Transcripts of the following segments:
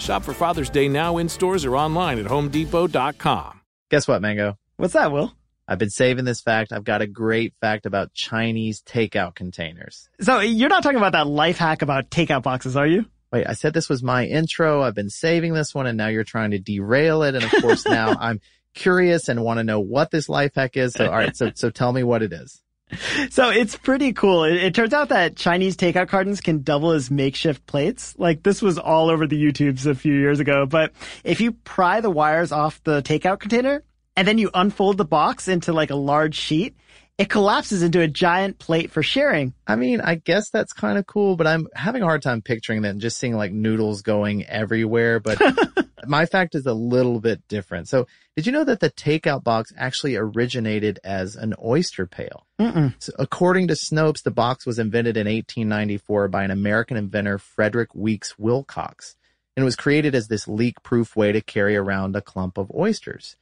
Shop for Father's Day now in stores or online at homedepot.com. Guess what, Mango? What's that, Will? I've been saving this fact. I've got a great fact about Chinese takeout containers. So you're not talking about that life hack about takeout boxes, are you? Wait, I said this was my intro. I've been saving this one and now you're trying to derail it. And of course now I'm curious and want to know what this life hack is. So, all right. So, so tell me what it is. So it's pretty cool. It, it, turns out that Chinese takeout cartons can double as makeshift plates. Like this was all over the YouTubes a few years ago. But if you pry the wires off the takeout container and then you unfold the box into like a large sheet, it collapses into a giant plate for sharing. I mean, I guess that's kind of cool, but I'm having a hard time picturing that and just seeing like noodles going everywhere. But my fact is a little bit different. So did you know that the takeout box actually originated as an oyster pail? So according to Snopes, the box was invented in 1894 by an American inventor, Frederick Weeks Wilcox, and was created as this leak-proof way to carry around a clump of oysters.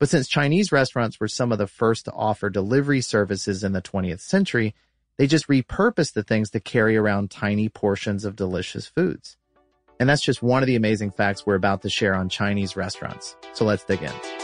But since Chinese restaurants were some of the first to offer delivery services in the 20th century, they just repurposed the things to carry around tiny portions of delicious foods. And that's just one of the amazing facts we're about to share on Chinese restaurants. So let's dig in.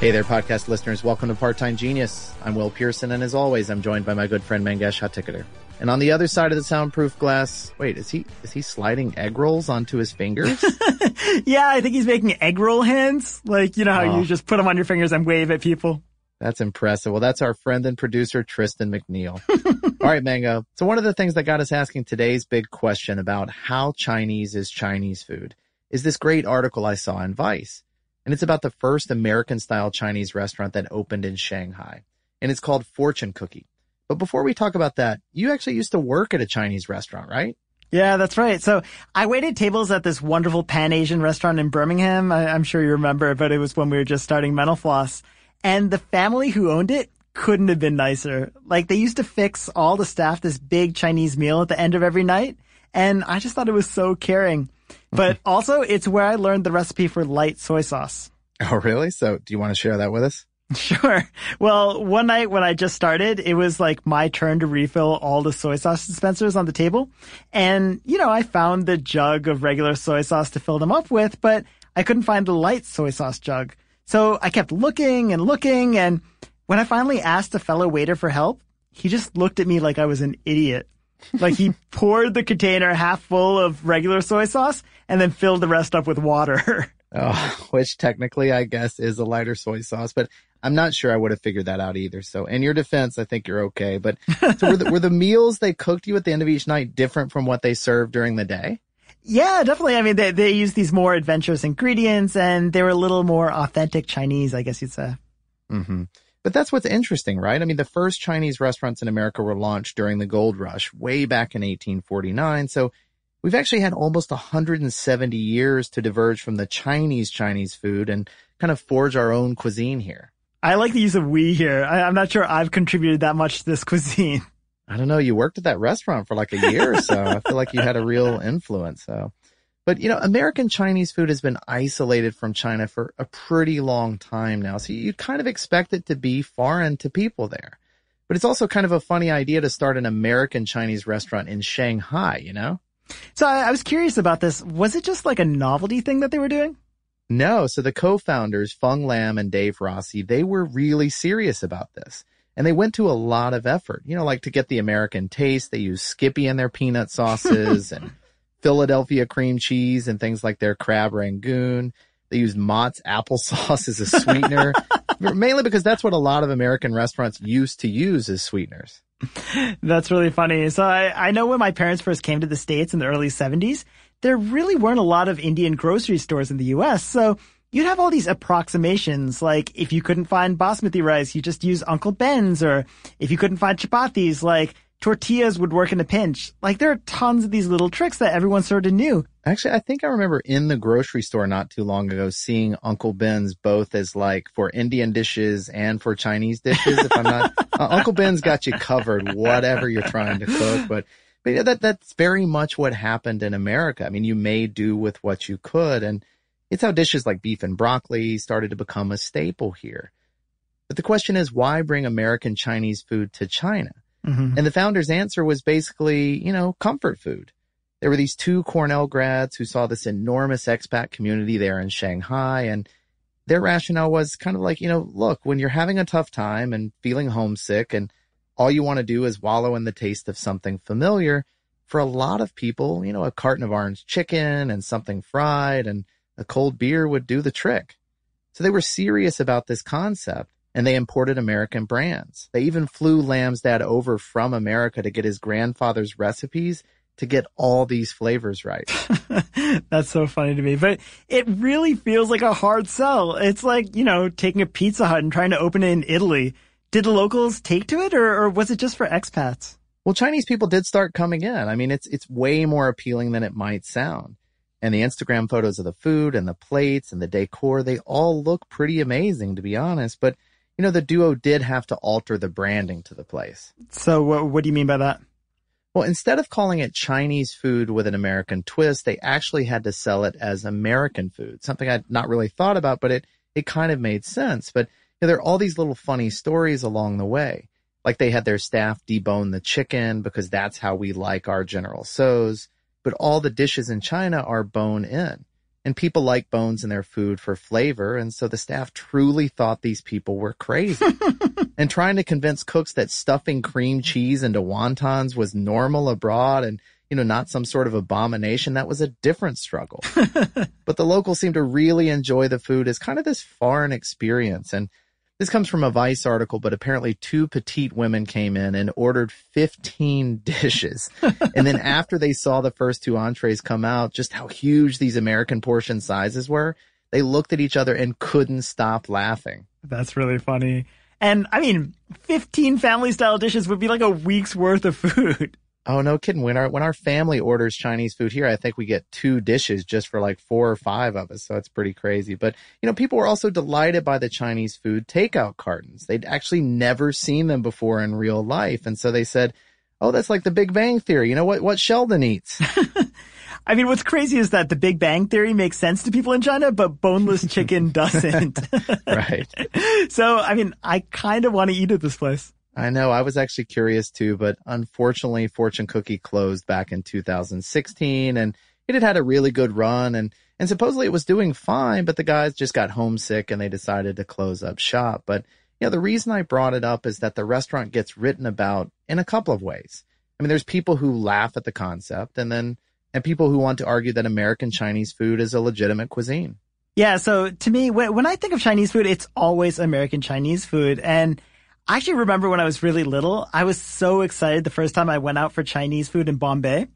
Hey there, podcast listeners. Welcome to Part-Time Genius. I'm Will Pearson, and as always, I'm joined by my good friend Mangesh Hattikudur. And on the other side of the soundproof glass, wait, is he is he sliding egg rolls onto his fingers? yeah, I think he's making egg roll hands. Like, you know how Oh. you just put them on your fingers and wave at people. That's impressive. Well, that's our friend and producer Tristan McNeil. All right, Mango. So one of the things that got us asking today's big question about how Chinese is Chinese food is this great article I saw in Vice. And it's about the first American style Chinese restaurant that opened in Shanghai. And it's called Fortune Cookie. But before we talk about that, you actually used to work at a Chinese restaurant, right? Yeah, that's right. So I waited tables at this wonderful Pan Asian restaurant in Birmingham. I, I'm sure you remember, but it was when we were just starting Mental Floss. And the family who owned it couldn't have been nicer. Like they used to fix all the staff this big Chinese meal at the end of every night. And I just thought it was so caring. But also it's where I learned the recipe for light soy sauce. Oh, really? So do you want to share that with us? Sure. Well, one night when I just started, it was like my turn to refill all the soy sauce dispensers on the table. And, you know, I found the jug of regular soy sauce to fill them up with, but I couldn't find the light soy sauce jug. So I kept looking and looking. And when I finally asked a fellow waiter for help, he just looked at me like I was an idiot. Like he poured the container half full of regular soy sauce and then filled the rest up with water. Oh, which technically I guess is a lighter soy sauce, but I'm not sure I would have figured that out either. So in your defense, I think you're okay. But so were the, were the meals they cooked you at the end of each night different from what they served during the day? Yeah, definitely. I mean, they, they use these more adventurous ingredients and they were a little more authentic Chinese, I guess you'd say. hmm But that's what's interesting, right? I mean, the first Chinese restaurants in America were launched during the gold rush way back in 1849. So we've actually had almost 170 years to diverge from the Chinese Chinese food and kind of forge our own cuisine here. I like the use of we here. I, am not sure I've contributed that much to this cuisine. I don't know. You worked at that restaurant for like a year or so. I feel like you had a real influence. So, but you know, American Chinese food has been isolated from China for a pretty long time now. So you kind of expect it to be foreign to people there. But it's also kind of a funny idea to start an American Chinese restaurant in Shanghai, you know? So I, I was curious about this. Was it just like a novelty thing that they were doing? No. So the co-founders, Feng Lam and Dave Rossi, they were really serious about this. And they went to a lot of effort, you know, like to get the American taste. They used Skippy in their peanut sauces and Philadelphia cream cheese and things like their crab rangoon. They use Mott's applesauce as a sweetener, mainly because that's what a lot of American restaurants used to use as sweeteners. That's really funny. So I, I know when my parents first came to the States in the early 70s, there really weren't a lot of Indian grocery stores in the US. So you'd have all these approximations, like if you couldn't find basmati rice, you just use Uncle Ben's, or if you couldn't find chapatis, like tortillas would work in a pinch. Like there are tons of these little tricks that everyone sort of knew. Actually, I think I remember in the grocery store not too long ago seeing Uncle Ben's both as like for Indian dishes and for Chinese dishes. If I'm not, uh, Uncle Ben's got you covered, whatever you're trying to cook. But, but yeah, that, that's very much what happened in America. I mean, you made do with what you could. And it's how dishes like beef and broccoli started to become a staple here. But the question is, why bring American Chinese food to China? Mm-hmm. And the founder's answer was basically, you know, comfort food. There were these two Cornell grads who saw this enormous expat community there in Shanghai and their rationale was kind of like, you know, look, when you're having a tough time and feeling homesick and all you want to do is wallow in the taste of something familiar, for a lot of people, you know, a carton of orange chicken and something fried and a cold beer would do the trick. So they were serious about this concept and they imported American brands. They even flew Lam's dad over from America to get his grandfather's recipes to get all these flavors right. That's so funny to me, but it really feels like a hard sell. It's like, you know, taking a Pizza Hut and trying to open it in Italy. Did the locals take to it or, or was it just for expats? Well, Chinese people did start coming in. I mean, it's, it's way more appealing than it might sound. And the Instagram photos of the food and the plates and the decor, they all look pretty amazing, to be honest. But, you know, the duo did have to alter the branding to the place. So what, what do you mean by that? Well, instead of calling it Chinese food with an American twist, they actually had to sell it as American food, something I'd not really thought about, but it, it kind of made sense. But you know, there are all these little funny stories along the way. Like they had their staff debone the chicken because that's how we like our General Tso's but all the dishes in China are bone in. And people like bones in their food for flavor. And so the staff truly thought these people were crazy. and trying to convince cooks that stuffing cream cheese into wontons was normal abroad and, you know, not some sort of abomination, that was a different struggle. but the locals seemed to really enjoy the food as kind of this foreign experience. And this comes from a Vice article, but apparently two petite women came in and ordered 15 dishes. and then after they saw the first two entrees come out, just how huge these American portion sizes were, they looked at each other and couldn't stop laughing. That's really funny. And I mean, 15 family style dishes would be like a week's worth of food. Oh, no kidding. When our, when our family orders Chinese food here, I think we get two dishes just for like four or five of us. So it's pretty crazy. But, you know, people were also delighted by the Chinese food takeout cartons. They'd actually never seen them before in real life. And so they said, Oh, that's like the Big Bang Theory. You know what, what Sheldon eats. I mean, what's crazy is that the Big Bang Theory makes sense to people in China, but boneless chicken doesn't. right. So, I mean, I kind of want to eat at this place. I know. I was actually curious too, but unfortunately, Fortune Cookie closed back in 2016 and it had had a really good run and, and supposedly it was doing fine, but the guys just got homesick and they decided to close up shop. But you know, the reason I brought it up is that the restaurant gets written about in a couple of ways. I mean, there's people who laugh at the concept and then, and people who want to argue that American Chinese food is a legitimate cuisine. Yeah. So to me, when, when I think of Chinese food, it's always American Chinese food. And I actually remember when I was really little, I was so excited the first time I went out for Chinese food in Bombay.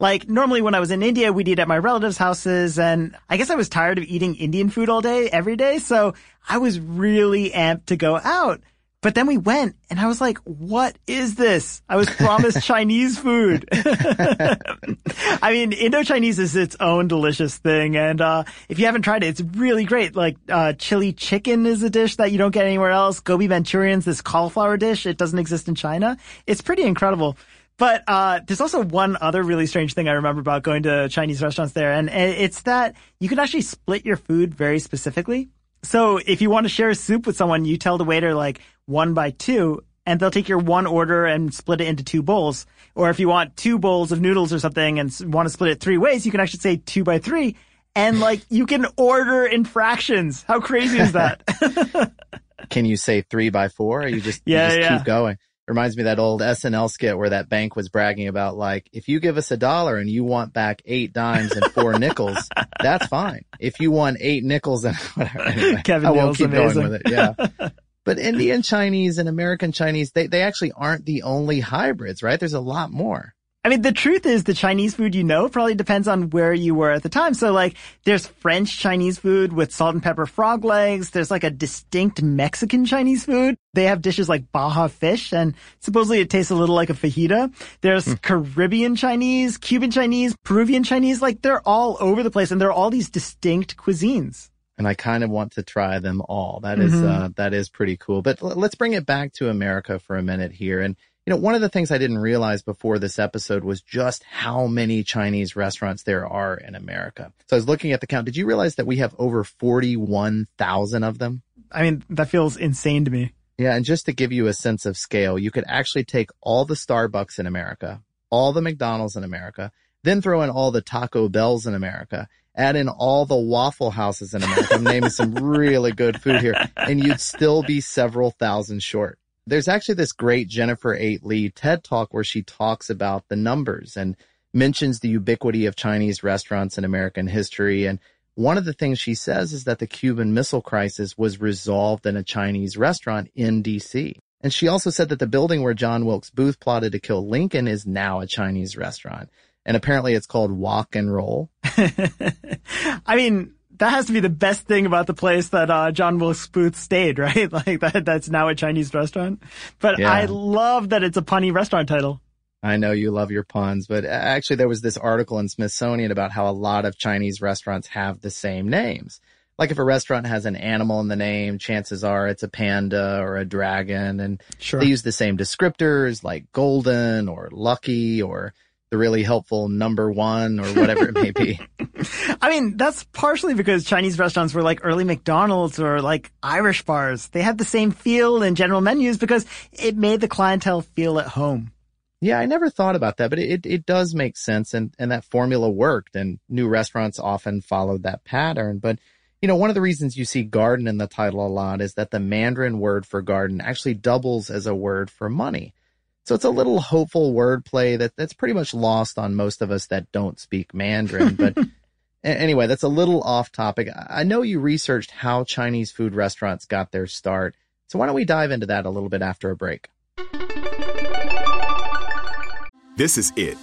Like normally when I was in India, we'd eat at my relatives' houses and I guess I was tired of eating Indian food all day, every day. So I was really amped to go out. But then we went and I was like, what is this? I was promised Chinese food. I mean, Indo-Chinese is its own delicious thing. And, uh, if you haven't tried it, it's really great. Like, uh, chili chicken is a dish that you don't get anywhere else. Gobi Manchurian's this cauliflower dish. It doesn't exist in China. It's pretty incredible. But uh, there's also one other really strange thing I remember about going to Chinese restaurants there, and it's that you can actually split your food very specifically. So if you want to share a soup with someone, you tell the waiter like one by two, and they'll take your one order and split it into two bowls. Or if you want two bowls of noodles or something and want to split it three ways, you can actually say two by three. And like you can order in fractions. How crazy is that? can you say three by four? Or you just, yeah, you just yeah. keep going? reminds me of that old SNL skit where that bank was bragging about like, if you give us a dollar and you want back eight dimes and four nickels, that's fine. If you want eight nickels and whatever, anyway, Kevin I won't Neal's keep amazing. going with it. Yeah. But Indian Chinese and American Chinese, they, they actually aren't the only hybrids, right? There's a lot more. I mean, the truth is the Chinese food you know probably depends on where you were at the time. So like, there's French Chinese food with salt and pepper frog legs. There's like a distinct Mexican Chinese food. They have dishes like Baja fish and supposedly it tastes a little like a fajita. There's Hmm. Caribbean Chinese, Cuban Chinese, Peruvian Chinese. Like they're all over the place and they're all these distinct cuisines. And I kind of want to try them all. That is, Mhm. uh, that is pretty cool. But l- let's bring it back to America for a minute here. And, you know, one of the things I didn't realize before this episode was just how many Chinese restaurants there are in America. So I was looking at the count. Did you realize that we have over 41,000 of them? I mean, that feels insane to me. Yeah. And just to give you a sense of scale, you could actually take all the Starbucks in America, all the McDonald's in America, then throw in all the Taco Bells in America, add in all the Waffle Houses in America. I'm naming some really good food here and you'd still be several thousand short. There's actually this great Jennifer 8 Lee TED talk where she talks about the numbers and mentions the ubiquity of Chinese restaurants in American history. And one of the things she says is that the Cuban Missile Crisis was resolved in a Chinese restaurant in DC. And she also said that the building where John Wilkes Booth plotted to kill Lincoln is now a Chinese restaurant. And apparently it's called Wok and Roll. I mean, that has to be the best thing about the place that uh, John Wilkes Booth stayed, right? Like that that's now a Chinese restaurant. But Yeah. I love that it's a punny restaurant title. I know you love your puns, but actually there was this article in Smithsonian about how a lot of Chinese restaurants have the same names. Like if a restaurant has an animal in the name, chances are it's a panda or a dragon and Sure. they use the same descriptors like golden or lucky or the really helpful number one or whatever it may be. I mean, that's partially because Chinese restaurants were like early McDonald's or like Irish bars. They had the same feel in general menus because it made the clientele feel at home. Yeah, I never thought about that, but it, it does make sense and, and that formula worked and new restaurants often followed that pattern. But, you know, one of the reasons you see garden in the title a lot is that the Mandarin word for garden actually doubles as a word for money. So it's a little hopeful wordplay that that's pretty much lost on most of us that don't speak Mandarin. But anyway, that's a little off topic. I I know you researched how Chinese food restaurants got their start. So why don't we dive into that a little bit after a break? This is it.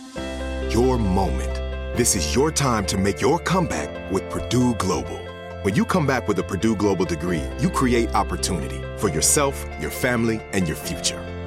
Your moment. This is your time to make your comeback with Purdue Global. When you come back with a Purdue Global degree, you create opportunity for yourself, your family, and your future.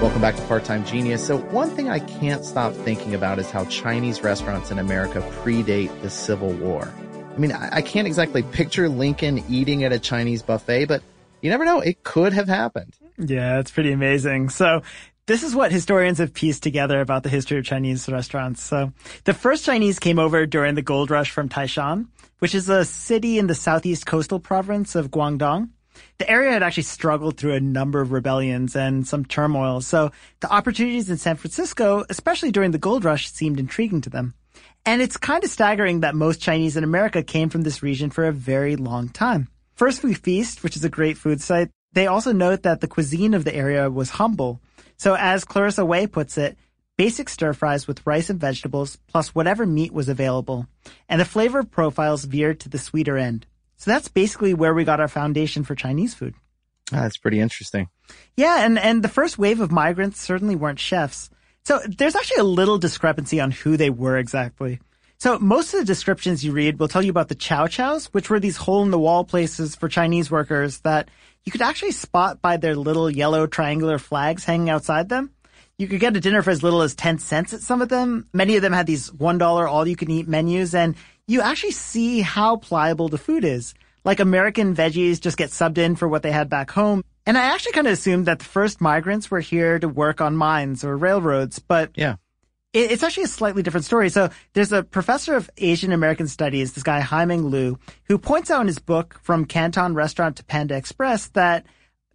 Welcome back to Part Time Genius. So, one thing I can't stop thinking about is how Chinese restaurants in America predate the Civil War. I mean, I, can't exactly picture Lincoln eating at a Chinese buffet, but you never know. It could have happened. Yeah, it's pretty amazing. So, this is what historians have pieced together about the history of Chinese restaurants. So, the first Chinese came over during the gold rush from Taishan, which is a city in the southeast coastal province of Guangdong the area had actually struggled through a number of rebellions and some turmoil, so the opportunities in San Francisco, especially during the gold rush, seemed intriguing to them. And it's kind of staggering that most Chinese in America came from this region for a very long time. First We Feast, which is a great food site, they also note that the cuisine of the area was humble. So as Clarissa Wei puts it, basic stir fries with rice and vegetables plus whatever meat was available. And the flavor profiles veered to the sweeter end. So that's basically where we got our foundation for Chinese food. Ah, that's pretty interesting. Yeah, and, and the first wave of migrants certainly weren't chefs. So there's actually a little discrepancy on who they were exactly. So most of the descriptions you read will tell you about the chow chows, which were these hole in the wall places for Chinese workers that you could actually spot by their little yellow triangular flags hanging outside them. You could get a dinner for as little as 10 cents at some of them. Many of them had these $1 all you can eat menus and you actually see how pliable the food is. Like American veggies just get subbed in for what they had back home. And I actually kind of assumed that the first migrants were here to work on mines or railroads, but yeah. It's actually a slightly different story. So there's a professor of Asian American studies, this guy Haiming Liu, who points out in his book From Canton Restaurant to Panda Express that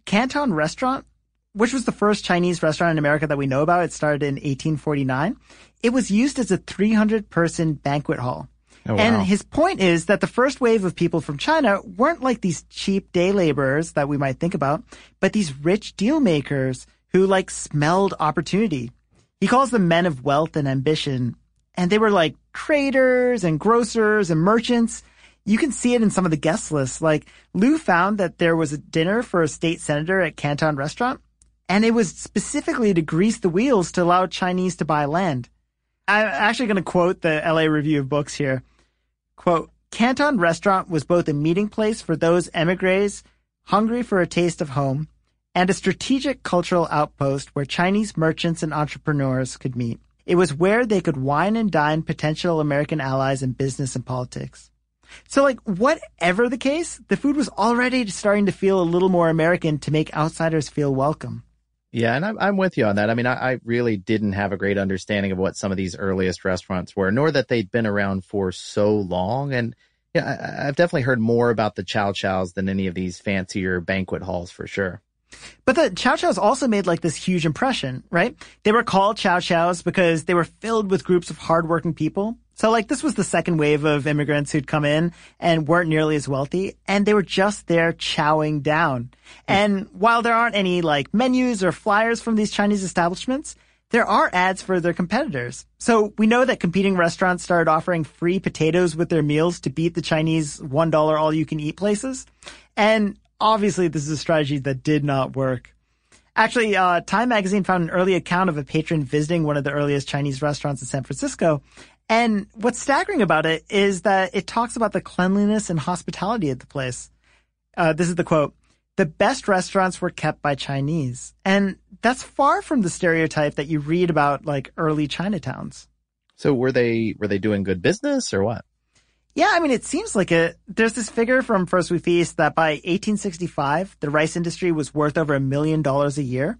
Canton Restaurant, which was the first Chinese restaurant in America that we know about, it started in 1849. It was used as a 300 person banquet hall. Oh, wow. And his point is that the first wave of people from China weren't like these cheap day laborers that we might think about, but these rich deal makers who like smelled opportunity. He calls them men of wealth and ambition. And they were like traders and grocers and merchants. You can see it in some of the guest lists. Like Liu found that there was a dinner for a state senator at Canton restaurant, and it was specifically to grease the wheels to allow Chinese to buy land. I'm actually going to quote the LA Review of Books here. Quote, Canton Restaurant was both a meeting place for those emigres hungry for a taste of home and a strategic cultural outpost where Chinese merchants and entrepreneurs could meet. It was where they could wine and dine potential American allies in business and politics. So like, whatever the case, the food was already starting to feel a little more American to make outsiders feel welcome. Yeah, and I'm, I'm with you on that. I mean, I, I, really didn't have a great understanding of what some of these earliest restaurants were, nor that they'd been around for so long. And yeah, I, I've definitely heard more about the chow chows than any of these fancier banquet halls for sure. But the chow chows also made like this huge impression, right? They were called chow chows because they were filled with groups of hardworking people so like this was the second wave of immigrants who'd come in and weren't nearly as wealthy and they were just there chowing down. And while there aren't any like menus or flyers from these Chinese establishments, there are ads for their competitors. So we know that competing restaurants started offering free potatoes with their meals to beat the Chinese $1 all you can eat places. And obviously this is a strategy that did not work. Actually, uh, Time magazine found an early account of a patron visiting one of the earliest Chinese restaurants in San Francisco and what's staggering about it is that it talks about the cleanliness and hospitality of the place. Uh, this is the quote. The best restaurants were kept by Chinese. And that's far from the stereotype that you read about like early Chinatowns. So were they, were they doing good business or what? Yeah, I mean, it seems like it. There's this figure from First We Feast that by 1865, the rice industry was worth over a million dollars a year.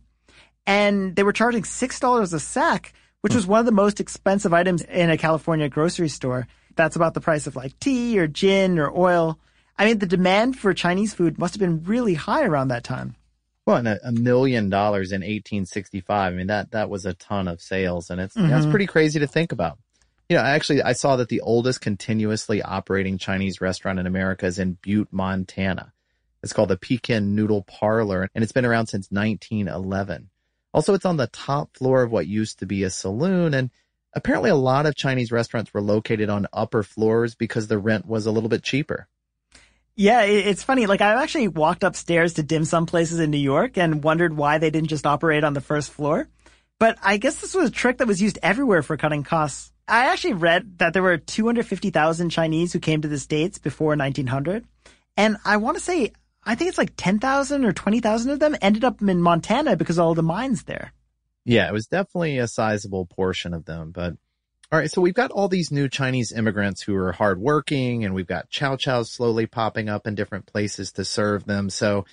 And they were charging $6 a sack which was one of the most expensive items in a California grocery store. That's about the price of like tea or gin or oil. I mean, the demand for Chinese food must have been really high around that time. Well, and a, a million dollars in 1865. I mean, that, that was a ton of sales and it's, mm-hmm. that's pretty crazy to think about. You know, actually, I saw that the oldest continuously operating Chinese restaurant in America is in Butte, Montana. It's called the Pekin Noodle Parlor and it's been around since 1911. Also, it's on the top floor of what used to be a saloon and apparently a lot of Chinese restaurants were located on upper floors because the rent was a little bit cheaper. Yeah, it's funny. Like I've actually walked upstairs to dim sum places in New York and wondered why they didn't just operate on the first floor. But I guess this was a trick that was used everywhere for cutting costs. I actually read that there were 250,000 Chinese who came to the States before 1900. And I want to say, I think it's like 10,000 or 20,000 of them ended up in Montana because all the mines there. Yeah, it was definitely a sizable portion of them, but all right, so we've got all these new Chinese immigrants who are hardworking, and we've got chow chows slowly popping up in different places to serve them. So,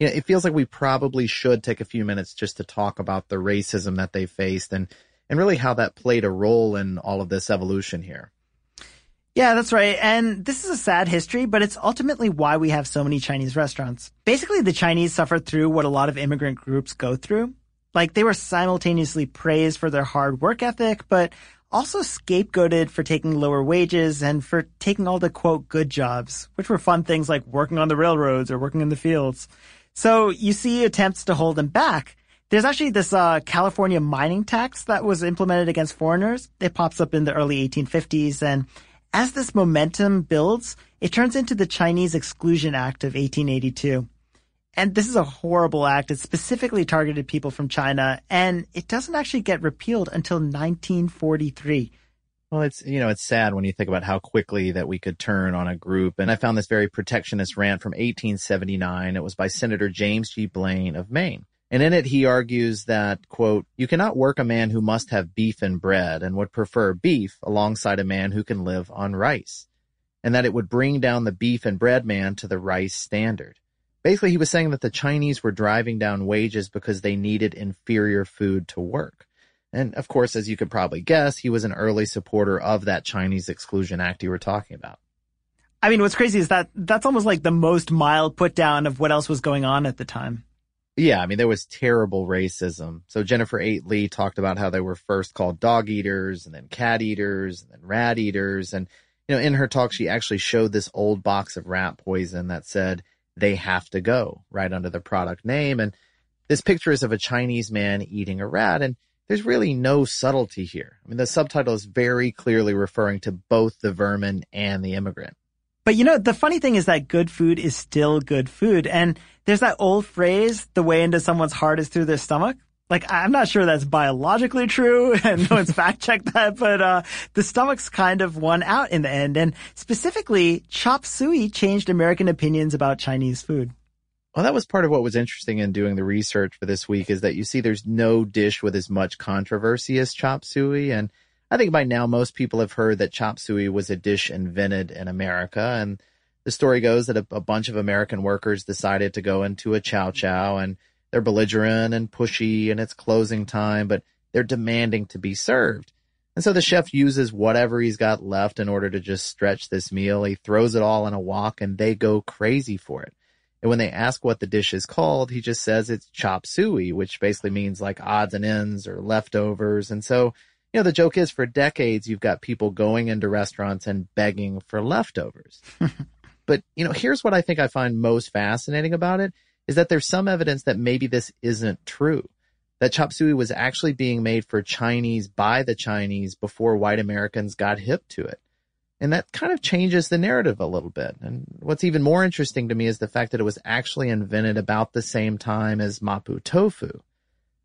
know, it feels like we probably should take a few minutes just to talk about the racism that they faced and and really how that played a role in all of this evolution here. Yeah, that's right. And this is a sad history, but it's ultimately why we have so many Chinese restaurants. Basically, the Chinese suffered through what a lot of immigrant groups go through. Like they were simultaneously praised for their hard work ethic, but also scapegoated for taking lower wages and for taking all the quote good jobs, which were fun things like working on the railroads or working in the fields. So you see attempts to hold them back. There's actually this uh, California mining tax that was implemented against foreigners. It pops up in the early 1850s, and as this momentum builds, it turns into the Chinese Exclusion Act of 1882. And this is a horrible act. It specifically targeted people from China, and it doesn't actually get repealed until 1943. Well, it's, you know, it's sad when you think about how quickly that we could turn on a group. And I found this very protectionist rant from 1879. It was by Senator James G. Blaine of Maine. And in it, he argues that, quote, you cannot work a man who must have beef and bread and would prefer beef alongside a man who can live on rice. And that it would bring down the beef and bread man to the rice standard. Basically, he was saying that the Chinese were driving down wages because they needed inferior food to work. And of course, as you could probably guess, he was an early supporter of that Chinese Exclusion Act you were talking about. I mean, what's crazy is that that's almost like the most mild put down of what else was going on at the time. Yeah, I mean, there was terrible racism. So Jennifer 8 Lee talked about how they were first called dog eaters and then cat eaters and then rat eaters. And, you know, in her talk, she actually showed this old box of rat poison that said, they have to go right under the product name. And this picture is of a Chinese man eating a rat. And there's really no subtlety here. I mean, the subtitle is very clearly referring to both the vermin and the immigrant. But you know, the funny thing is that good food is still good food. And there's that old phrase, the way into someone's heart is through their stomach like I'm not sure that's biologically true and no one's fact checked that, but uh, the stomach's kind of won out in the end. And specifically, chop suey changed American opinions about Chinese food. Well, that was part of what was interesting in doing the research for this week is that you see there's no dish with as much controversy as chop suey. And I think by now most people have heard that chop suey was a dish invented in America. And the story goes that a, a bunch of American workers decided to go into a chow chow and they're belligerent and pushy and it's closing time, but they're demanding to be served. And so the chef uses whatever he's got left in order to just stretch this meal. He throws it all in a wok and they go crazy for it. And when they ask what the dish is called, he just says it's chop suey, which basically means like odds and ends or leftovers. And so, you know, the joke is for decades, you've got people going into restaurants and begging for leftovers. but, you know, here's what I think I find most fascinating about it is that there's some evidence that maybe this isn't true. That chop suey was actually being made for Chinese by the Chinese before white Americans got hip to it. And that kind of changes the narrative a little bit. And what's even more interesting to me is the fact that it was actually invented about the same time as Mapo tofu.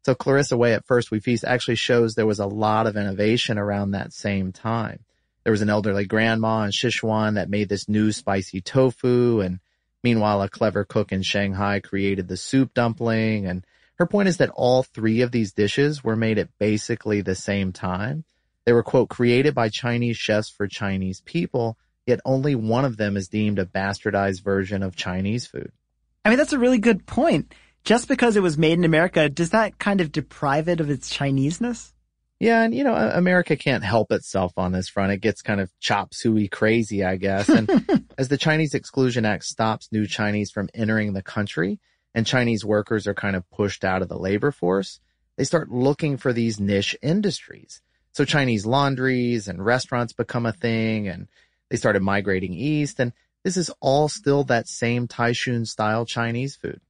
So Clarissa Wei at First We Feast actually shows there was a lot of innovation around that same time. There was an elderly grandma in Sichuan that made this new spicy tofu and Meanwhile, a clever cook in Shanghai created the soup dumpling and her point is that all three of these dishes were made at basically the same time. They were quote created by Chinese chefs for Chinese people, yet only one of them is deemed a bastardized version of Chinese food. I mean, that's a really good point. Just because it was made in America, does that kind of deprive it of its Chineseness? Yeah, and you know, America can't help itself on this front. It gets kind of chop suey crazy, I guess. And as the Chinese Exclusion Act stops new Chinese from entering the country and Chinese workers are kind of pushed out of the labor force, they start looking for these niche industries. So Chinese laundries and restaurants become a thing and they started migrating east. And this is all still that same Taishan style Chinese food.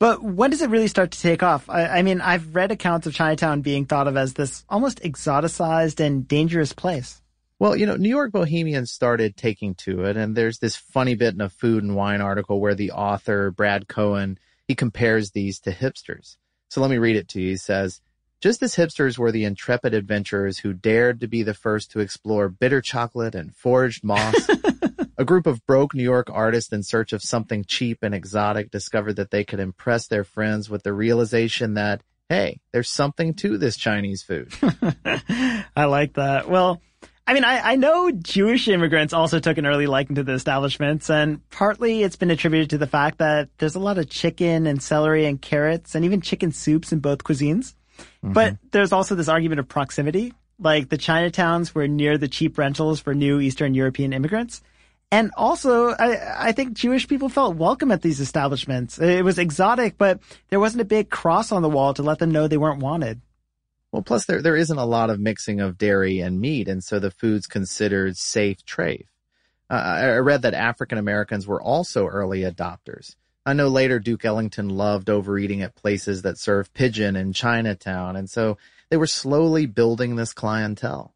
But when does it really start to take off? I, I, mean, I've read accounts of Chinatown being thought of as this almost exoticized and dangerous place. Well, you know, New York bohemians started taking to it, and there's this funny bit in a food and wine article where the author, Brad Cohen, he compares these to hipsters. So let me read it to you. He says, just as hipsters were the intrepid adventurers who dared to be the first to explore bitter chocolate and foraged moss, a group of broke New York artists in search of something cheap and exotic discovered that they could impress their friends with the realization that, hey, there's something to this Chinese food. I like that. Well, I mean, I, I know Jewish immigrants also took an early liking to the establishments, and partly it's been attributed to the fact that there's a lot of chicken and celery and carrots and even chicken soups in both cuisines. Mm-hmm. But there's also this argument of proximity. Like the Chinatowns were near the cheap rentals for new Eastern European immigrants. And also, I, I think Jewish people felt welcome at these establishments. It was exotic, but there wasn't a big cross on the wall to let them know they weren't wanted. Well, plus there, there isn't a lot of mixing of dairy and meat, and so the food's considered safe treyf. Uh, I read that African Americans were also early adopters. I know later Duke Ellington loved overeating at places that served pigeon in Chinatown. And so they were slowly building this clientele.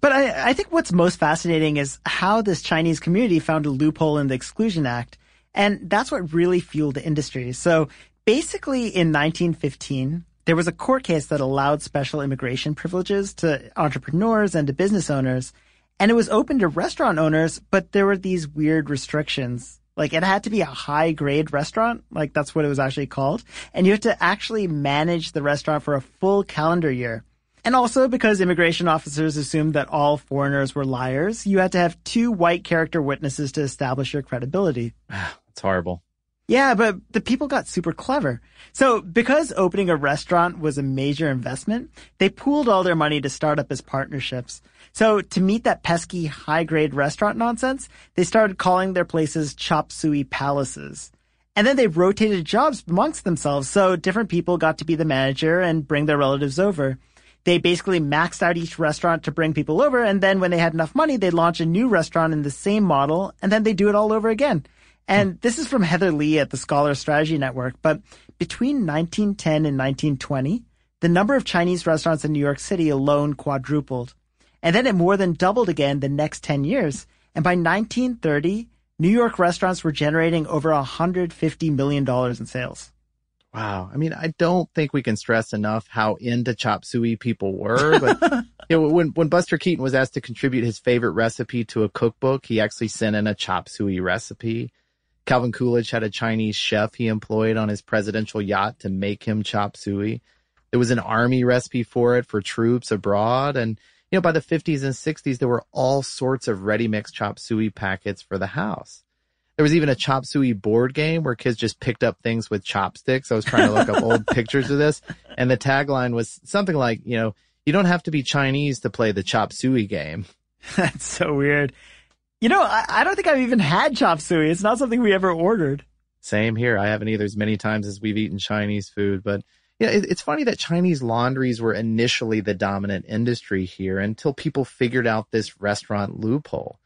But I, I think what's most fascinating is how this Chinese community found a loophole in the Exclusion Act. And that's what really fueled the industry. So basically in 1915, there was a court case that allowed special immigration privileges to entrepreneurs and to business owners. And it was open to restaurant owners, but there were these weird restrictions like it had to be a high grade restaurant. Like that's what it was actually called. And you had to actually manage the restaurant for a full calendar year. And also because immigration officers assumed that all foreigners were liars, you had to have two white character witnesses to establish your credibility. It's horrible. Yeah, but the people got super clever. So because opening a restaurant was a major investment, they pooled all their money to start up as partnerships. So to meet that pesky high grade restaurant nonsense, they started calling their places chop suey palaces. And then they rotated jobs amongst themselves. So different people got to be the manager and bring their relatives over. They basically maxed out each restaurant to bring people over. And then when they had enough money, they'd launch a new restaurant in the same model. And then they do it all over again. And hmm. this is from Heather Lee at the Scholar Strategy Network. But between 1910 and 1920, the number of Chinese restaurants in New York City alone quadrupled. And then it more than doubled again the next 10 years. And by 1930, New York restaurants were generating over $150 million in sales. Wow. I mean, I don't think we can stress enough how into chop suey people were. But you know, when, when Buster Keaton was asked to contribute his favorite recipe to a cookbook, he actually sent in a chop suey recipe. Calvin Coolidge had a Chinese chef he employed on his presidential yacht to make him chop suey. There was an army recipe for it for troops abroad. And, you know, by the 50s and 60s, there were all sorts of ready mix chop suey packets for the house. There was even a chop suey board game where kids just picked up things with chopsticks. I was trying to look up old pictures of this. And the tagline was something like, you know, you don't have to be Chinese to play the chop suey game. That's so weird. You know, I, I don't think I've even had chop suey. It's not something we ever ordered. Same here. I haven't either as many times as we've eaten Chinese food, but yeah, it, it's funny that Chinese laundries were initially the dominant industry here until people figured out this restaurant loophole.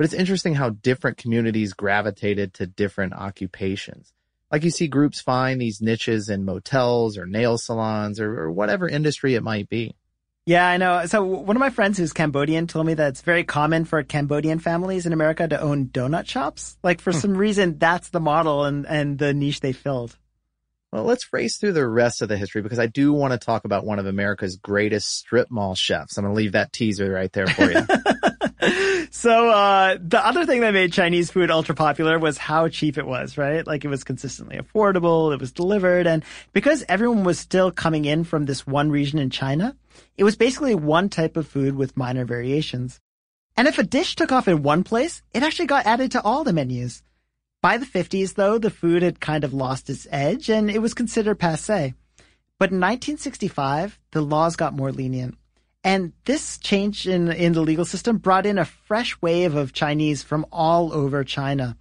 But it's interesting how different communities gravitated to different occupations. Like you see groups find these niches in motels or nail salons or, or whatever industry it might be. Yeah, I know. So one of my friends who's Cambodian told me that it's very common for Cambodian families in America to own donut shops. Like for hmm. some reason, that's the model and, and the niche they filled. Well, let's race through the rest of the history because I do want to talk about one of America's greatest strip mall chefs. I'm going to leave that teaser right there for you. so, uh, the other thing that made Chinese food ultra popular was how cheap it was, right? Like it was consistently affordable, it was delivered, and because everyone was still coming in from this one region in China, it was basically one type of food with minor variations. And if a dish took off in one place, it actually got added to all the menus. By the 50s, though, the food had kind of lost its edge and it was considered passe. But in 1965, the laws got more lenient. And this change in, in the legal system brought in a fresh wave of Chinese from all over China.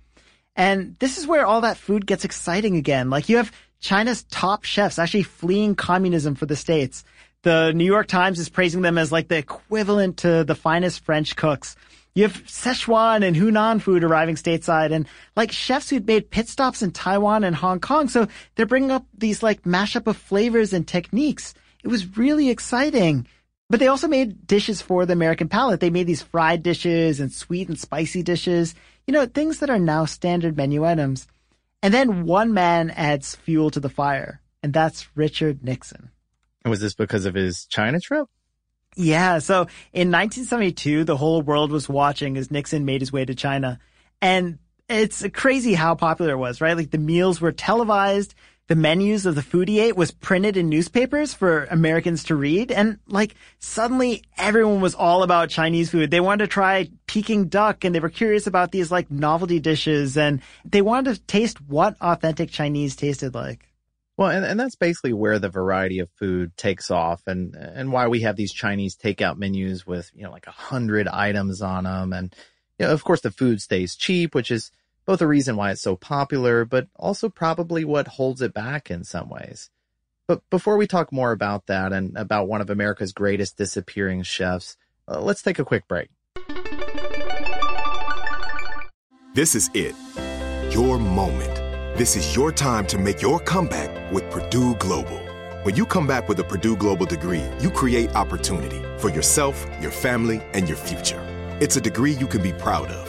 And this is where all that food gets exciting again. Like you have China's top chefs actually fleeing communism for the States. The New York Times is praising them as like the equivalent to the finest French cooks. You have Sichuan and Hunan food arriving stateside and like chefs who'd made pit stops in Taiwan and Hong Kong. So they're bringing up these like mashup of flavors and techniques. It was really exciting. But they also made dishes for the American palate. They made these fried dishes and sweet and spicy dishes, you know, things that are now standard menu items. And then one man adds fuel to the fire, and that's Richard Nixon. And was this because of his China trip? Yeah. So in 1972, the whole world was watching as Nixon made his way to China. And it's crazy how popular it was, right? Like the meals were televised. The menus of the food he ate was printed in newspapers for Americans to read. And like suddenly everyone was all about Chinese food. They wanted to try Peking duck and they were curious about these like novelty dishes and they wanted to taste what authentic Chinese tasted like. Well, and, and that's basically where the variety of food takes off and, and why we have these Chinese takeout menus with, you know, like a hundred items on them. And, you know, of course the food stays cheap, which is both a reason why it's so popular, but also probably what holds it back in some ways. But before we talk more about that and about one of America's greatest disappearing chefs, uh, let's take a quick break. This is it. Your moment this is your time to make your comeback with Purdue Global. When you come back with a Purdue Global degree, you create opportunity for yourself, your family, and your future. It's a degree you can be proud of,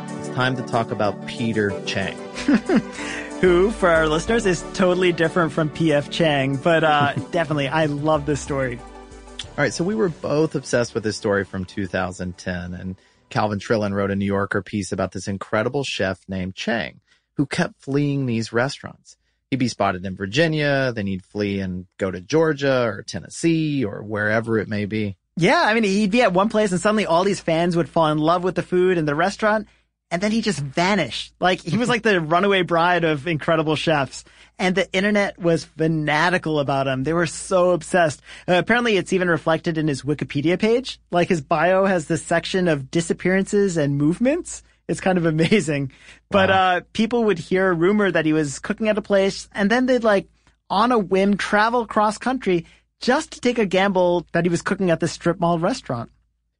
time to talk about Peter Chang. Who, for our listeners, is totally different from P.F. Chang, but uh, definitely, I love this story. All right, so we were both obsessed with this story from 2010, and Calvin Trillin wrote a New Yorker piece about this incredible chef named Chang, who kept fleeing these restaurants. He'd be spotted in Virginia, then he'd flee and go to Georgia or Tennessee or wherever it may be. Yeah, I mean, he'd be at one place and suddenly all these fans would fall in love with the food and the restaurant, and then he just vanished. Like, he was like the runaway bride of incredible chefs. And the internet was fanatical about him. They were so obsessed. Uh, apparently it's even reflected in his Wikipedia page. Like his bio has this section of disappearances and movements. It's kind of amazing. But, uh, people would hear a rumor that he was cooking at a place and then they'd like, on a whim, travel cross country just to take a gamble that he was cooking at the strip mall restaurant.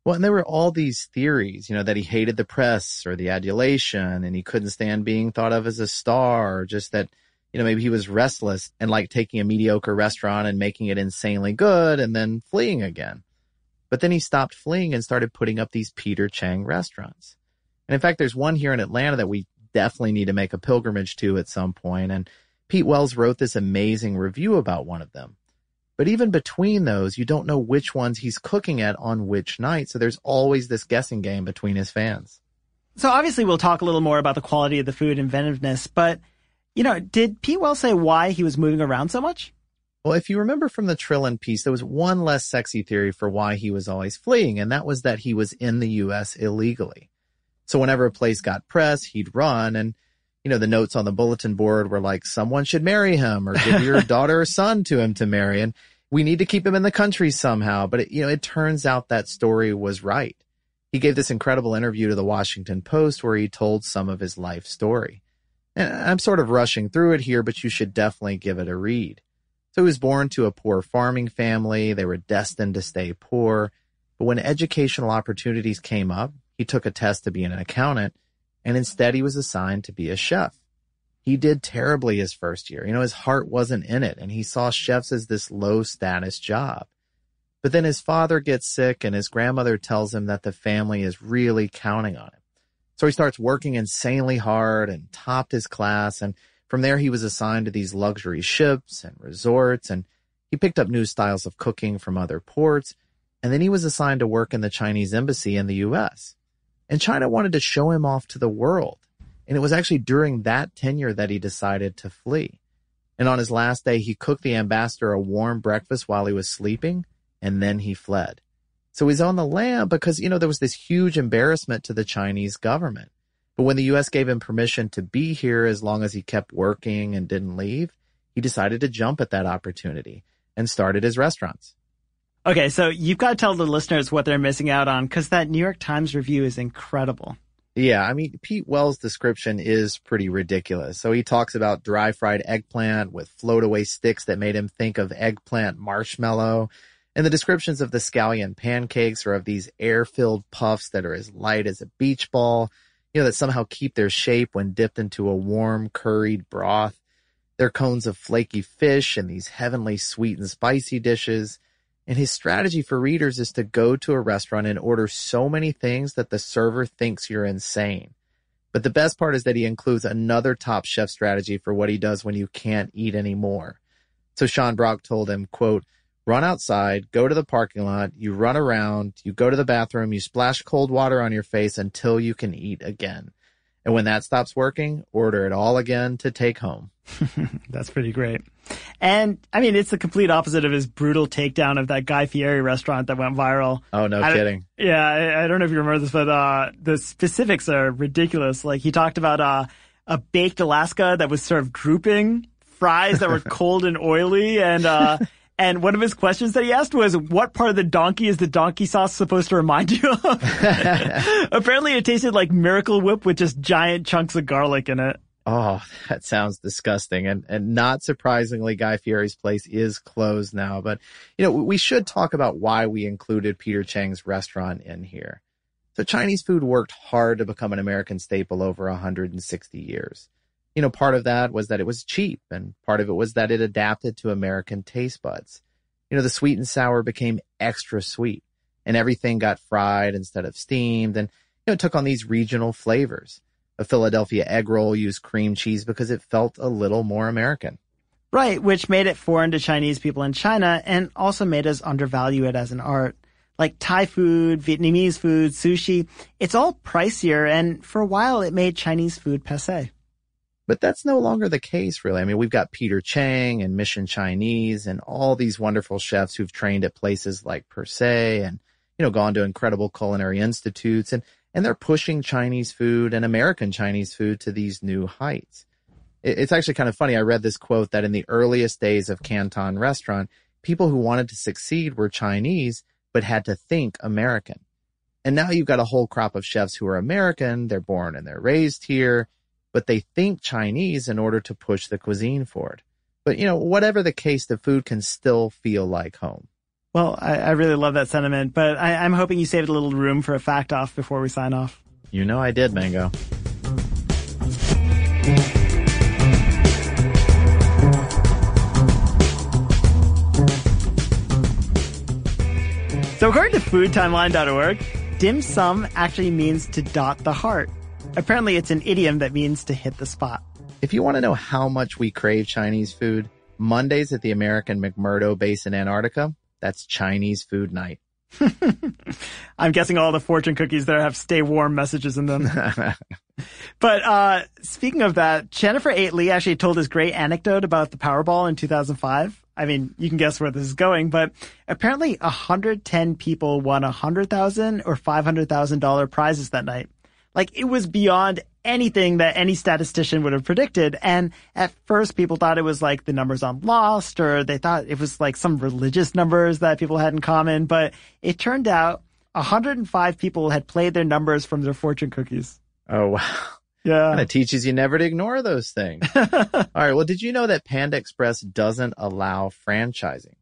Well, and there were all these theories, you know, that he hated the press or the adulation and he couldn't stand being thought of as a star or just that, you know, maybe he was restless and like taking a mediocre restaurant and making it insanely good and then fleeing again. But then he stopped fleeing and started putting up these Peter Chang restaurants. And in fact, there's one here in Atlanta that we definitely need to make a pilgrimage to at some point. And Pete Wells wrote this amazing review about one of them. But even between those, you don't know which ones he's cooking at on which night. So there's always this guessing game between his fans. So obviously we'll talk a little more about the quality of the food inventiveness, but you know, did Pete Wells say why he was moving around so much? Well, if you remember from the Trillin piece, there was one less sexy theory for why he was always fleeing, and that was that he was in the U.S. illegally. So whenever a place got press, he'd run, and you know, the notes on the bulletin board were like, someone should marry him or give your daughter or son to him to marry. And we need to keep him in the country somehow. But it, you know, it turns out that story was right. He gave this incredible interview to the Washington Post where he told some of his life story. And I'm sort of rushing through it here, but you should definitely give it a read. So he was born to a poor farming family. They were destined to stay poor. But when educational opportunities came up, he took a test to be an accountant and instead he was assigned to be a chef. He did terribly his first year. You know, his heart wasn't in it and he saw chefs as this low status job. But then his father gets sick and his grandmother tells him that the family is really counting on him. So he starts working insanely hard and topped his class. And from there, he was assigned to these luxury ships and resorts. And he picked up new styles of cooking from other ports. And then he was assigned to work in the Chinese embassy in the U.S. And China wanted to show him off to the world. And it was actually during that tenure that he decided to flee. And on his last day, he cooked the ambassador a warm breakfast while he was sleeping, and then he fled. So he's on the lam because, you know, there was this huge embarrassment to the Chinese government. But when the U.S. gave him permission to be here as long as he kept working and didn't leave, he decided to jump at that opportunity and started his restaurants. Okay, so you've got to tell the listeners what they're missing out on because that New York Times review is incredible. Yeah, I mean, Pete Wells' description is pretty ridiculous. So he talks about dry fried eggplant with float away sticks that made him think of eggplant marshmallow. And the descriptions of the scallion pancakes are of these air filled puffs that are as light as a beach ball, you know, that somehow keep their shape when dipped into a warm curried broth. They're cones of flaky fish and these heavenly sweet and spicy dishes. And his strategy for readers is to go to a restaurant and order so many things that the server thinks you're insane. But the best part is that he includes another top chef strategy for what he does when you can't eat anymore. So Sean Brock told him, quote, run outside, go to the parking lot, you run around, you go to the bathroom, you splash cold water on your face until you can eat again. And when that stops working, order it all again to take home. That's pretty great. And I mean, it's the complete opposite of his brutal takedown of that Guy Fieri restaurant that went viral. Oh, no I, kidding. Yeah, I, I, don't know if you remember this, but uh, the specifics are ridiculous. Like he talked about uh, a baked Alaska that was served drooping, fries that were cold and oily, and uh, and one of his questions that he asked was, what part of the donkey is the donkey sauce supposed to remind you of? Apparently it tasted like Miracle Whip with just giant chunks of garlic in it. Oh, that sounds disgusting. And, and not surprisingly, Guy Fieri's place is closed now. But, you know, we should talk about why we included Peter Chang's restaurant in here. So Chinese food worked hard to become an American staple over 160 years you know, part of that was that it was cheap and part of it was that it adapted to American taste buds. You know, the sweet and sour became extra sweet and everything got fried instead of steamed and, you know, it took on these regional flavors. A Philadelphia egg roll used cream cheese because it felt a little more American. Right, which made it foreign to Chinese people in China and also made us undervalue it as an art. Like Thai food, Vietnamese food, sushi, it's all pricier and for a while it made Chinese food passe. But that's no longer the case, really. I mean, we've got Peter Chang and Mission Chinese and all these wonderful chefs who've trained at places like Per Se and, you know, gone to incredible culinary institutes and, and they're pushing Chinese food and American Chinese food to these new heights. It's actually kind of funny. I read this quote that in the earliest days of Canton restaurant, people who wanted to succeed were Chinese, but had to think American. And now you've got a whole crop of chefs who are American. They're born and they're raised here but they think Chinese in order to push the cuisine forward. But you know, whatever the case, the food can still feel like home. Well, I, I really love that sentiment, but I, I'm hoping you saved a little room for a fact off before we sign off. You know I did, Mango. So according to foodtimeline.org, dim sum actually means to dot the heart. Apparently, it's an idiom that means to hit the spot. If you want to know how much we crave Chinese food, Mondays at the American McMurdo Base in Antarctica, that's Chinese food night. I'm guessing all the fortune cookies there have stay warm messages in them. but uh, speaking of that, Jennifer 8 Lee actually told this great anecdote about the Powerball in 2005. I mean, you can guess where this is going, but apparently 110 people won a 100,000 or $500,000 prizes that night. Like it was beyond anything that any statistician would have predicted. And at first people thought it was like the numbers on Lost or they thought it was like some religious numbers that people had in common. But it turned out 105 people had played their numbers from their fortune cookies. Oh, wow. Yeah. Of teaches you never to ignore those things. All right. Well, did you know that Panda Express doesn't allow franchising?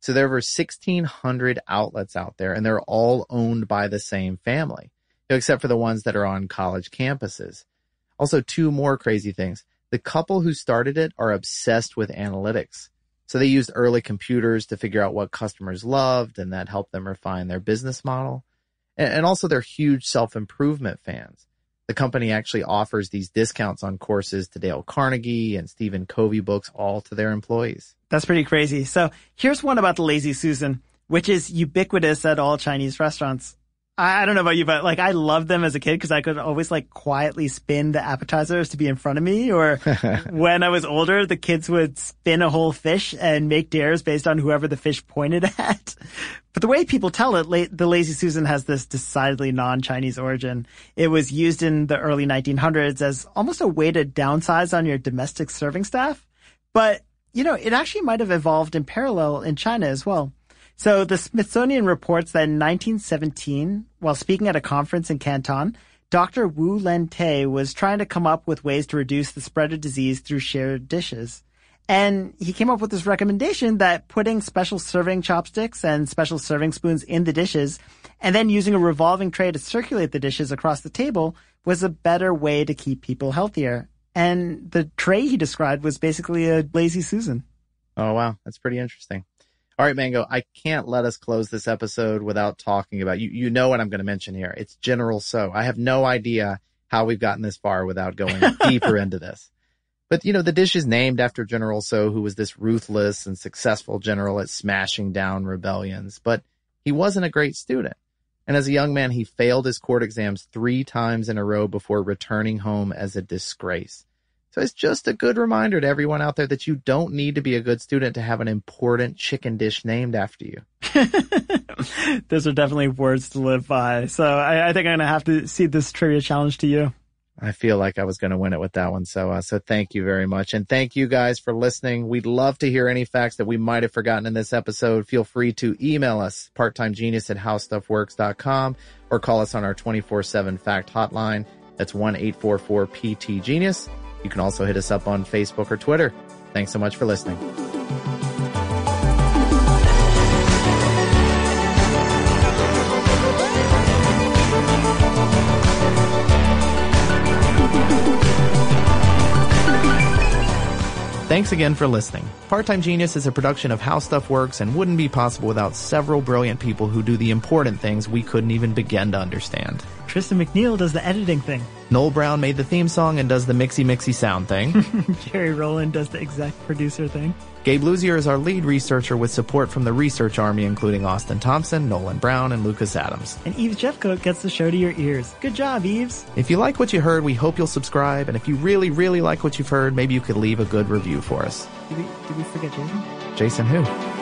So there are over 1600 outlets out there and they're all owned by the same family except for the ones that are on college campuses. Also, two more crazy things. The couple who started it are obsessed with analytics. So they used early computers to figure out what customers loved and that helped them refine their business model. And also they're huge self-improvement fans. The company actually offers these discounts on courses to Dale Carnegie and Stephen Covey books all to their employees. That's pretty crazy. So here's one about the Lazy Susan, which is ubiquitous at all Chinese restaurants. I, I don't know about you, but like I loved them as a kid because I could always like quietly spin the appetizers to be in front of me. Or when I was older, the kids would spin a whole fish and make dares based on whoever the fish pointed at. But the way people tell it, la- the Lazy Susan has this decidedly non-Chinese origin. It was used in the early 1900s as almost a way to downsize on your domestic serving staff. But, you know, it actually might have evolved in parallel in China as well. So the Smithsonian reports that in 1917, while speaking at a conference in Canton, Dr. Wu Lien-teh was trying to come up with ways to reduce the spread of disease through shared dishes. And he came up with this recommendation that putting special serving chopsticks and special serving spoons in the dishes and then using a revolving tray to circulate the dishes across the table was a better way to keep people healthier. And the tray he described was basically a lazy Susan. Oh, wow. That's pretty interesting. All right, Mango, I can't let us close this episode without talking about you. You know what I'm going to mention here. It's General Tso. I have no idea how we've gotten this far without going deeper into this. But you know, the dish is named after General Tso, who was this ruthless and successful general at smashing down rebellions. But he wasn't a great student. And as a young man, he failed his court exams three times in a row before returning home as a disgrace. So it's just a good reminder to everyone out there that you don't need to be a good student to have an important chicken dish named after you. Those are definitely words to live by. So I, I think I'm going to have to see this trivia challenge to you. I feel like I was going to win it with that one. So, uh, so thank you very much. And thank you guys for listening. We'd love to hear any facts that we might have forgotten in this episode. Feel free to email us parttimegenius at howstuffworks.com or call us on our 24 seven fact hotline. That's 1-844-PT-Genius. You can also hit us up on Facebook or Twitter. Thanks so much for listening. Thanks again for listening. Part Time Genius is a production of How Stuff Works and wouldn't be possible without several brilliant people who do the important things we couldn't even begin to understand. Tristan McNeil does the editing thing. Noel Brown made the theme song and does the mixy mixy sound thing. Jerry Rowland does the exec producer thing. Gabe Luzier is our lead researcher with support from the research army, including Austin Thompson, Nolan Brown, and Lucas Adams. And Eves Jeffcoat gets the show to your ears. Good job, Eves. If you like what you heard, we hope you'll subscribe. And if you really, really like what you've heard, maybe you could leave a good review for us. Did we, did we forget Jason? Jason who?